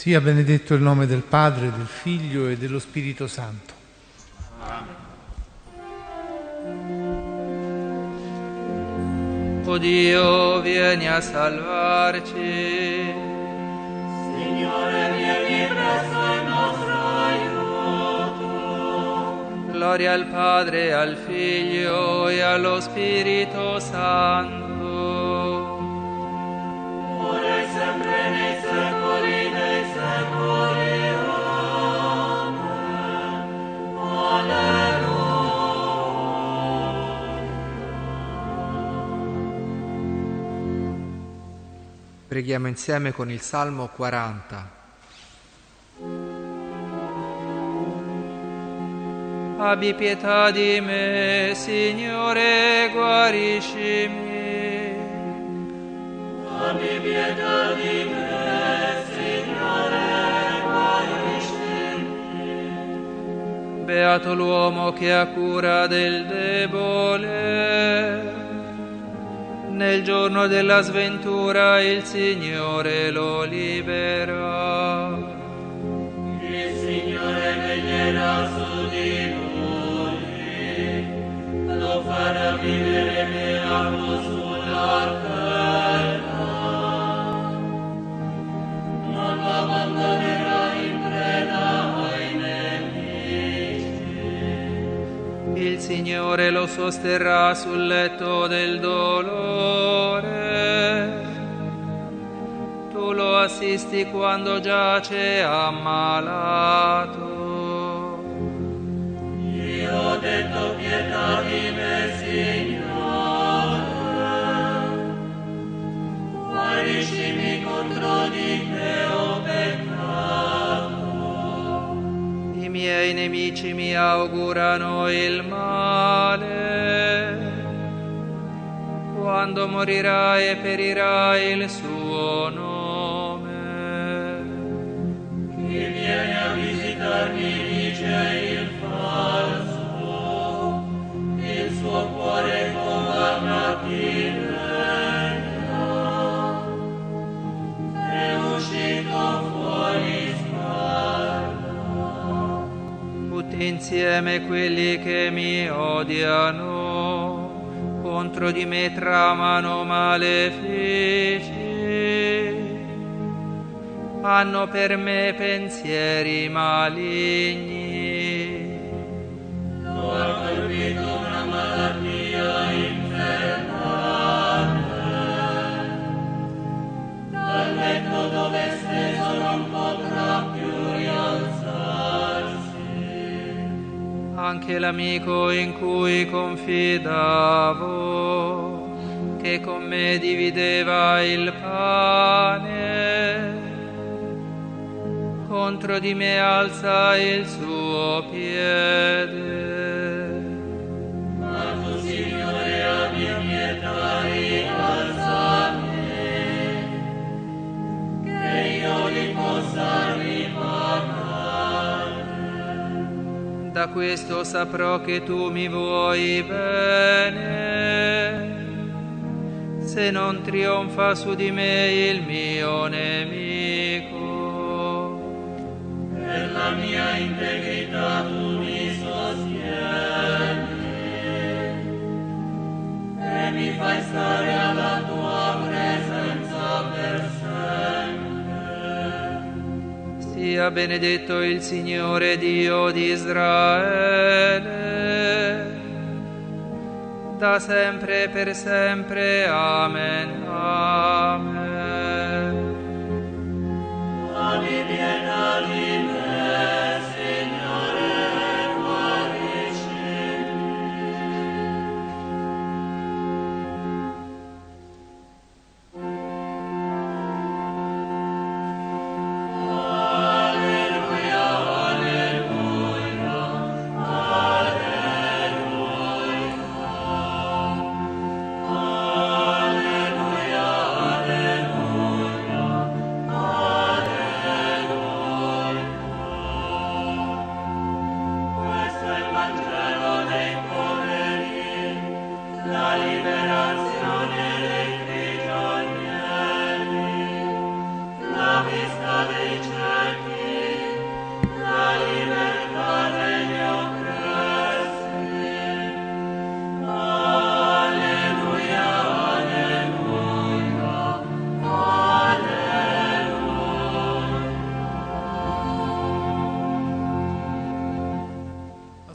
Sia benedetto il nome del Padre, del Figlio e dello Spirito Santo. O Dio, vieni a salvarci. Signore, vieni presto in nostro aiuto. Gloria al Padre, al Figlio e allo Spirito Santo. Preghiamo insieme con il Salmo 40. Abbi pietà di me, Signore, guariscimi. Abbi pietà di me, Signore, guariscimi. Beato l'uomo che ha cura del debole. Nel giorno della sventura il Signore lo libera. Il Signore veglierà su di lui, lo farà vivere beato Signore lo sosterrà sul letto del dolore. Tu lo assisti quando giace ammalato. Io ho detto pietà di me, Signore. Guariscimi contro di te, ho peccato. I miei nemici mi augurano il male. Quando morirà e perirà il suo nome. Chi viene a visitarmi dice il falso, il suo cuore condanna è uscito fuori sparda. Tutti insieme quelli che mi odiano, contro di me tramano malefici. Hanno per me pensieri maligni. Anche l'amico in cui confidavo, che con me divideva il pane, contro di me alza il suo piede. Da questo saprò che tu mi vuoi bene, se non trionfa su di me il mio nemico. Per la mia integrità tu Benedetto il Signore Dio di Israele, da sempre e per sempre. Amen.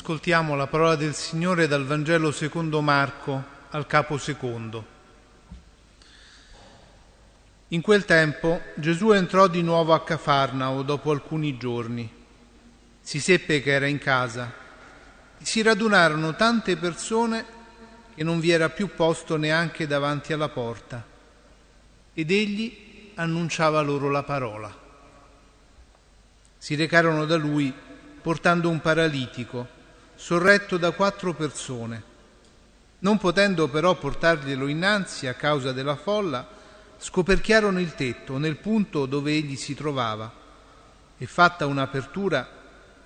Ascoltiamo la parola del Signore dal Vangelo secondo Marco al capo secondo. In quel tempo Gesù entrò di nuovo a Cafarnao dopo alcuni giorni. Si seppe che era in casa. Si radunarono tante persone che non vi era più posto neanche davanti alla porta. Ed egli annunciava loro la parola. Si recarono da lui portando un paralitico sorretto da quattro persone. Non potendo però portarglielo innanzi a causa della folla, scoperchiarono il tetto nel punto dove egli si trovava e fatta un'apertura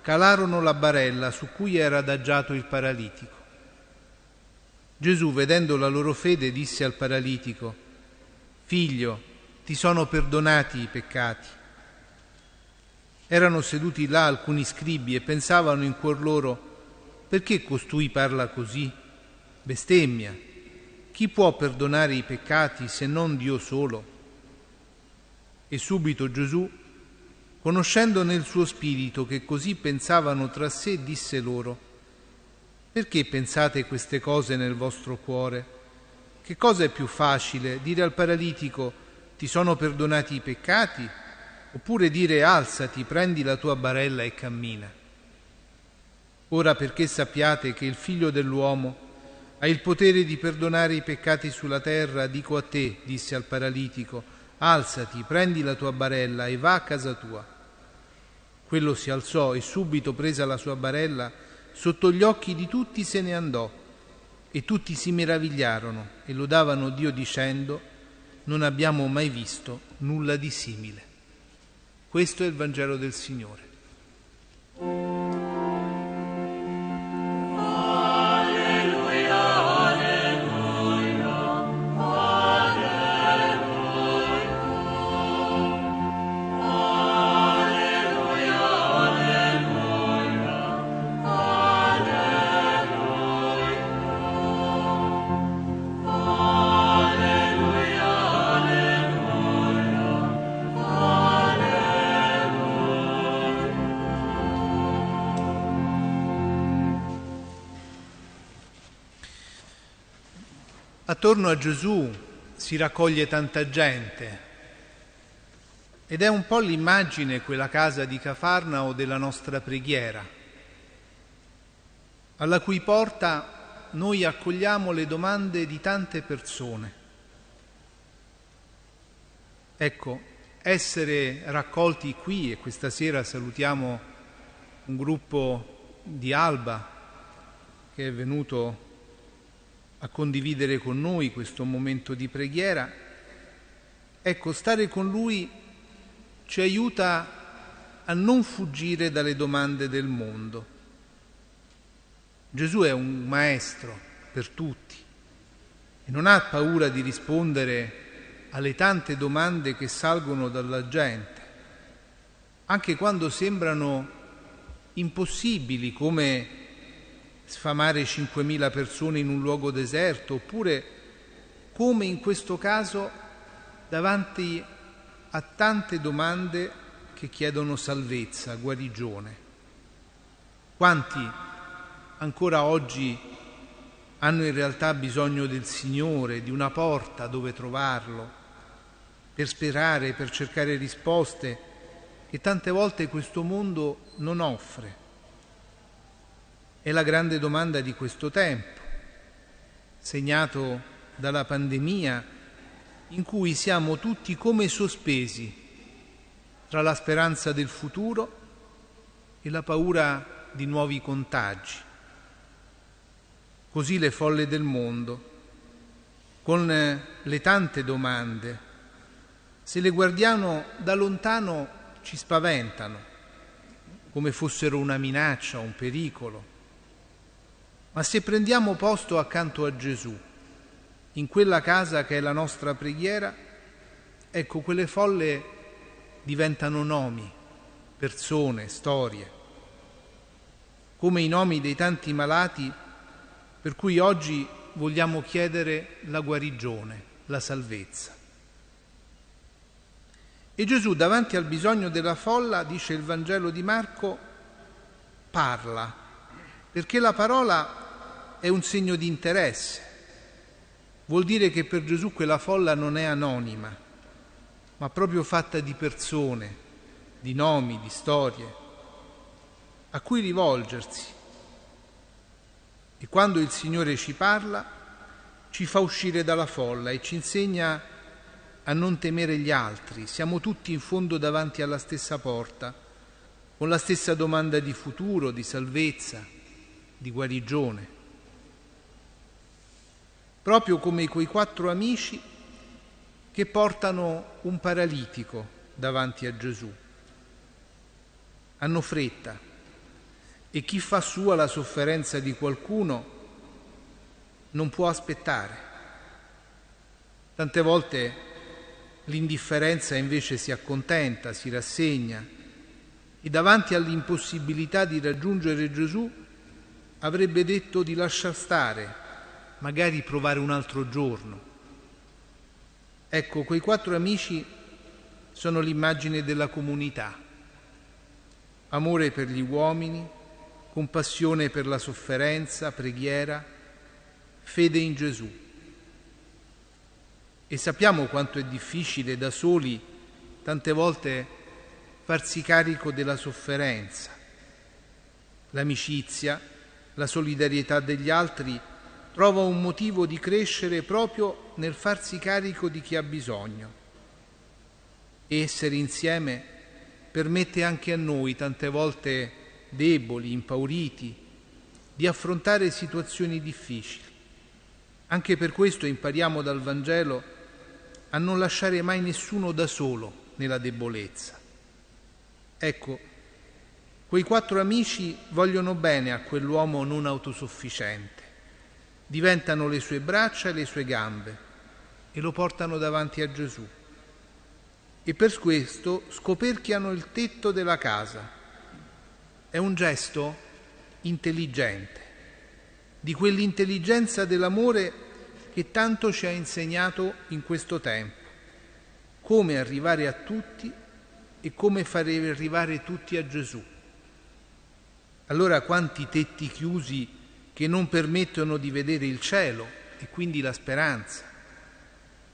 calarono la barella su cui era adagiato il paralitico. Gesù, vedendo la loro fede, disse al paralitico, Figlio, ti sono perdonati i peccati. Erano seduti là alcuni scribi e pensavano in cuor loro, perché costui parla così? Bestemmia. Chi può perdonare i peccati se non Dio solo? E subito Gesù, conoscendo nel suo spirito che così pensavano tra sé, disse loro, perché pensate queste cose nel vostro cuore? Che cosa è più facile? Dire al paralitico, ti sono perdonati i peccati? Oppure dire, alzati, prendi la tua barella e cammina? Ora perché sappiate che il figlio dell'uomo ha il potere di perdonare i peccati sulla terra, dico a te, disse al paralitico, alzati, prendi la tua barella e va a casa tua. Quello si alzò e subito presa la sua barella, sotto gli occhi di tutti se ne andò e tutti si meravigliarono e lodavano Dio dicendo, non abbiamo mai visto nulla di simile. Questo è il Vangelo del Signore. Attorno a Gesù si raccoglie tanta gente ed è un po' l'immagine quella casa di Cafarnao della nostra preghiera, alla cui porta noi accogliamo le domande di tante persone. Ecco, essere raccolti qui, e questa sera salutiamo un gruppo di Alba che è venuto a condividere con noi questo momento di preghiera, ecco, stare con Lui ci aiuta a non fuggire dalle domande del mondo. Gesù è un maestro per tutti e non ha paura di rispondere alle tante domande che salgono dalla gente, anche quando sembrano impossibili come sfamare 5.000 persone in un luogo deserto, oppure come in questo caso davanti a tante domande che chiedono salvezza, guarigione. Quanti ancora oggi hanno in realtà bisogno del Signore, di una porta dove trovarlo, per sperare, per cercare risposte che tante volte questo mondo non offre. È la grande domanda di questo tempo, segnato dalla pandemia, in cui siamo tutti come sospesi tra la speranza del futuro e la paura di nuovi contagi. Così le folle del mondo, con le tante domande, se le guardiamo da lontano ci spaventano, come fossero una minaccia, un pericolo ma se prendiamo posto accanto a Gesù, in quella casa che è la nostra preghiera, ecco, quelle folle diventano nomi, persone, storie, come i nomi dei tanti malati per cui oggi vogliamo chiedere la guarigione, la salvezza. E Gesù davanti al bisogno della folla, dice il Vangelo di Marco, parla perché la parola è un segno di interesse. Vuol dire che per Gesù quella folla non è anonima, ma proprio fatta di persone, di nomi, di storie, a cui rivolgersi. E quando il Signore ci parla, ci fa uscire dalla folla e ci insegna a non temere gli altri. Siamo tutti in fondo davanti alla stessa porta, con la stessa domanda di futuro, di salvezza, di guarigione. Proprio come quei quattro amici che portano un paralitico davanti a Gesù. Hanno fretta e chi fa sua la sofferenza di qualcuno non può aspettare. Tante volte l'indifferenza invece si accontenta, si rassegna e davanti all'impossibilità di raggiungere Gesù avrebbe detto di lasciar stare, magari provare un altro giorno. Ecco, quei quattro amici sono l'immagine della comunità. Amore per gli uomini, compassione per la sofferenza, preghiera, fede in Gesù. E sappiamo quanto è difficile da soli tante volte farsi carico della sofferenza. L'amicizia, la solidarietà degli altri trova un motivo di crescere proprio nel farsi carico di chi ha bisogno. E essere insieme permette anche a noi, tante volte deboli, impauriti, di affrontare situazioni difficili. Anche per questo impariamo dal Vangelo a non lasciare mai nessuno da solo nella debolezza. Ecco, Quei quattro amici vogliono bene a quell'uomo non autosufficiente, diventano le sue braccia e le sue gambe e lo portano davanti a Gesù. E per questo scoperchiano il tetto della casa. È un gesto intelligente, di quell'intelligenza dell'amore che tanto ci ha insegnato in questo tempo, come arrivare a tutti e come fare arrivare tutti a Gesù. Allora quanti tetti chiusi che non permettono di vedere il cielo e quindi la speranza.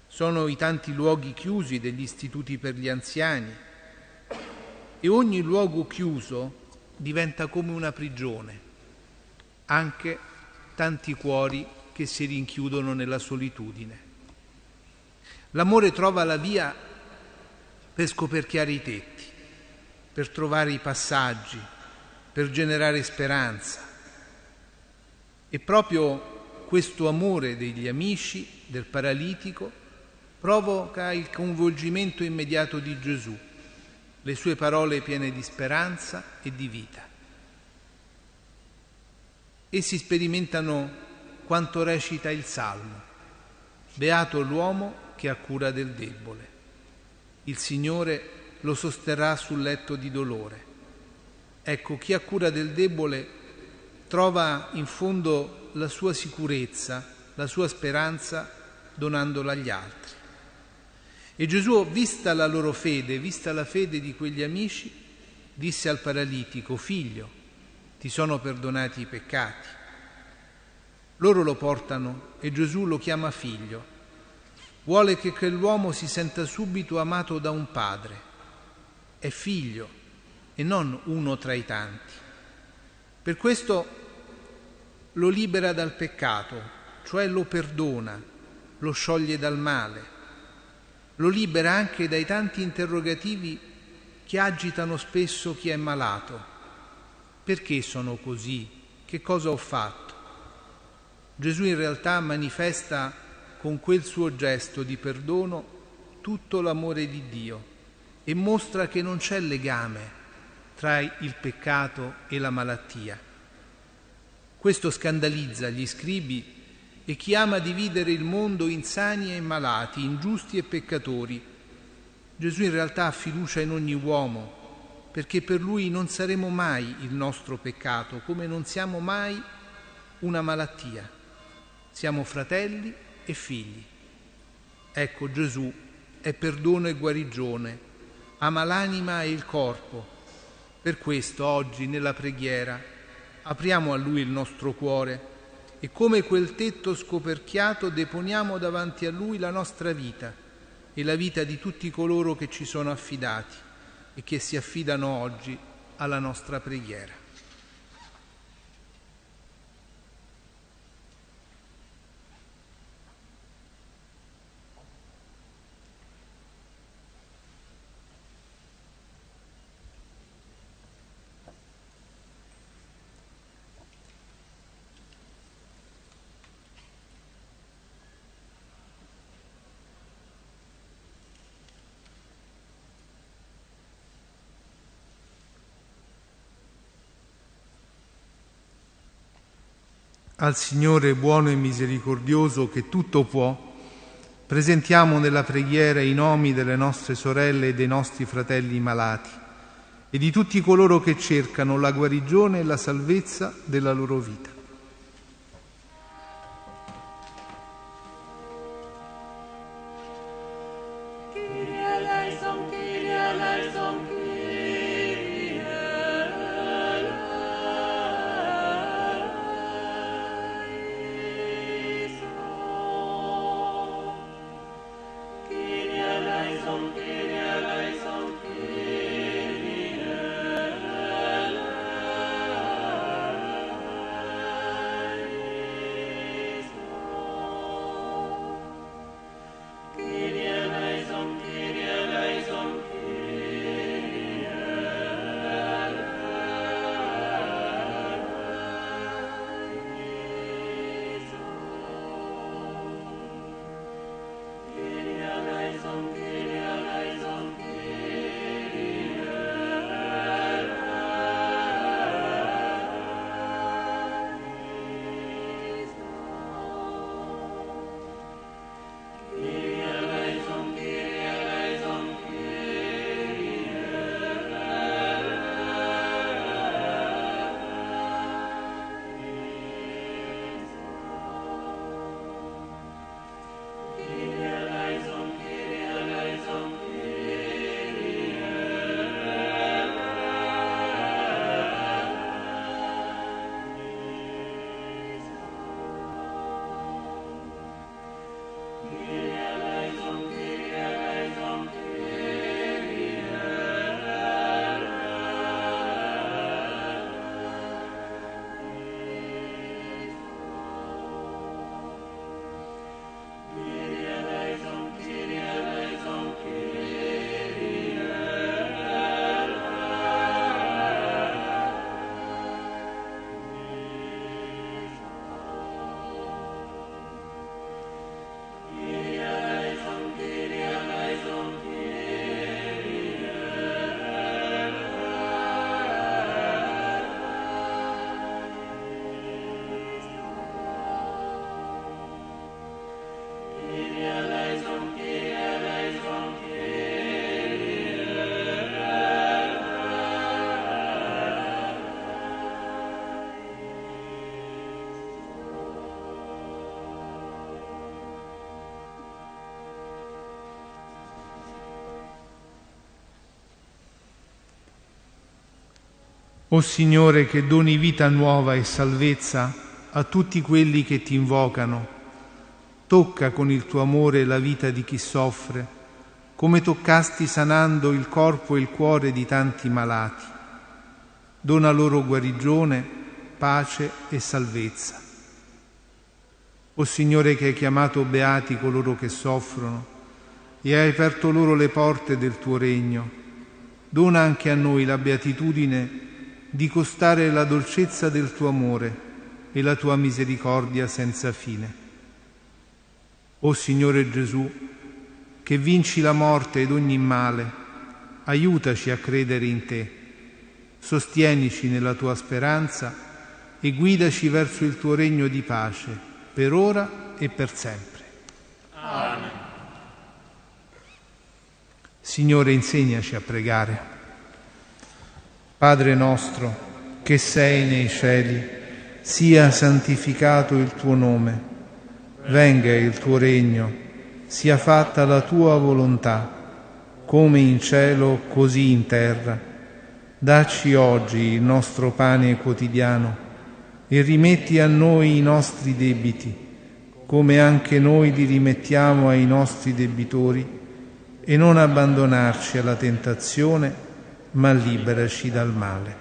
Sono i tanti luoghi chiusi degli istituti per gli anziani e ogni luogo chiuso diventa come una prigione, anche tanti cuori che si rinchiudono nella solitudine. L'amore trova la via per scoperchiare i tetti, per trovare i passaggi, per generare speranza. E proprio questo amore degli amici, del paralitico, provoca il coinvolgimento immediato di Gesù, le sue parole piene di speranza e di vita. Essi sperimentano quanto recita il Salmo. Beato l'uomo che ha cura del debole. Il Signore lo sosterrà sul letto di dolore. Ecco, chi ha cura del debole trova in fondo la sua sicurezza, la sua speranza donandola agli altri. E Gesù, vista la loro fede, vista la fede di quegli amici, disse al paralitico, figlio, ti sono perdonati i peccati. Loro lo portano e Gesù lo chiama figlio. Vuole che quell'uomo si senta subito amato da un padre. È figlio e non uno tra i tanti. Per questo lo libera dal peccato, cioè lo perdona, lo scioglie dal male, lo libera anche dai tanti interrogativi che agitano spesso chi è malato. Perché sono così? Che cosa ho fatto? Gesù in realtà manifesta con quel suo gesto di perdono tutto l'amore di Dio e mostra che non c'è legame tra il peccato e la malattia. Questo scandalizza gli scribi e chi ama dividere il mondo in sani e malati, in giusti e peccatori. Gesù in realtà ha fiducia in ogni uomo, perché per lui non saremo mai il nostro peccato, come non siamo mai una malattia. Siamo fratelli e figli. Ecco Gesù è perdono e guarigione, ama l'anima e il corpo, per questo oggi nella preghiera apriamo a Lui il nostro cuore e come quel tetto scoperchiato deponiamo davanti a Lui la nostra vita e la vita di tutti coloro che ci sono affidati e che si affidano oggi alla nostra preghiera. Al Signore buono e misericordioso che tutto può, presentiamo nella preghiera i nomi delle nostre sorelle e dei nostri fratelli malati e di tutti coloro che cercano la guarigione e la salvezza della loro vita. O Signore che doni vita nuova e salvezza a tutti quelli che ti invocano, tocca con il tuo amore la vita di chi soffre, come toccasti sanando il corpo e il cuore di tanti malati. Dona loro guarigione, pace e salvezza. O Signore che hai chiamato beati coloro che soffrono e hai aperto loro le porte del tuo regno, dona anche a noi la beatitudine di costare la dolcezza del tuo amore e la tua misericordia senza fine. O Signore Gesù, che vinci la morte ed ogni male, aiutaci a credere in te, sostienici nella tua speranza e guidaci verso il tuo regno di pace, per ora e per sempre. Amen. Signore, insegnaci a pregare. Padre nostro, che sei nei cieli, sia santificato il tuo nome, venga il tuo regno, sia fatta la tua volontà, come in cielo così in terra. Dacci oggi il nostro pane quotidiano e rimetti a noi i nostri debiti, come anche noi li rimettiamo ai nostri debitori, e non abbandonarci alla tentazione, ma liberaci dal male.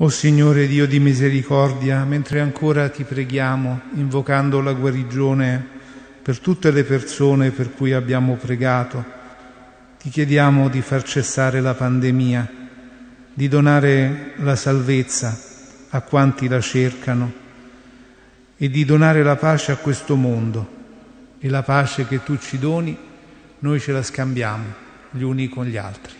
O Signore Dio di misericordia, mentre ancora ti preghiamo, invocando la guarigione per tutte le persone per cui abbiamo pregato, ti chiediamo di far cessare la pandemia, di donare la salvezza a quanti la cercano e di donare la pace a questo mondo. E la pace che tu ci doni, noi ce la scambiamo gli uni con gli altri.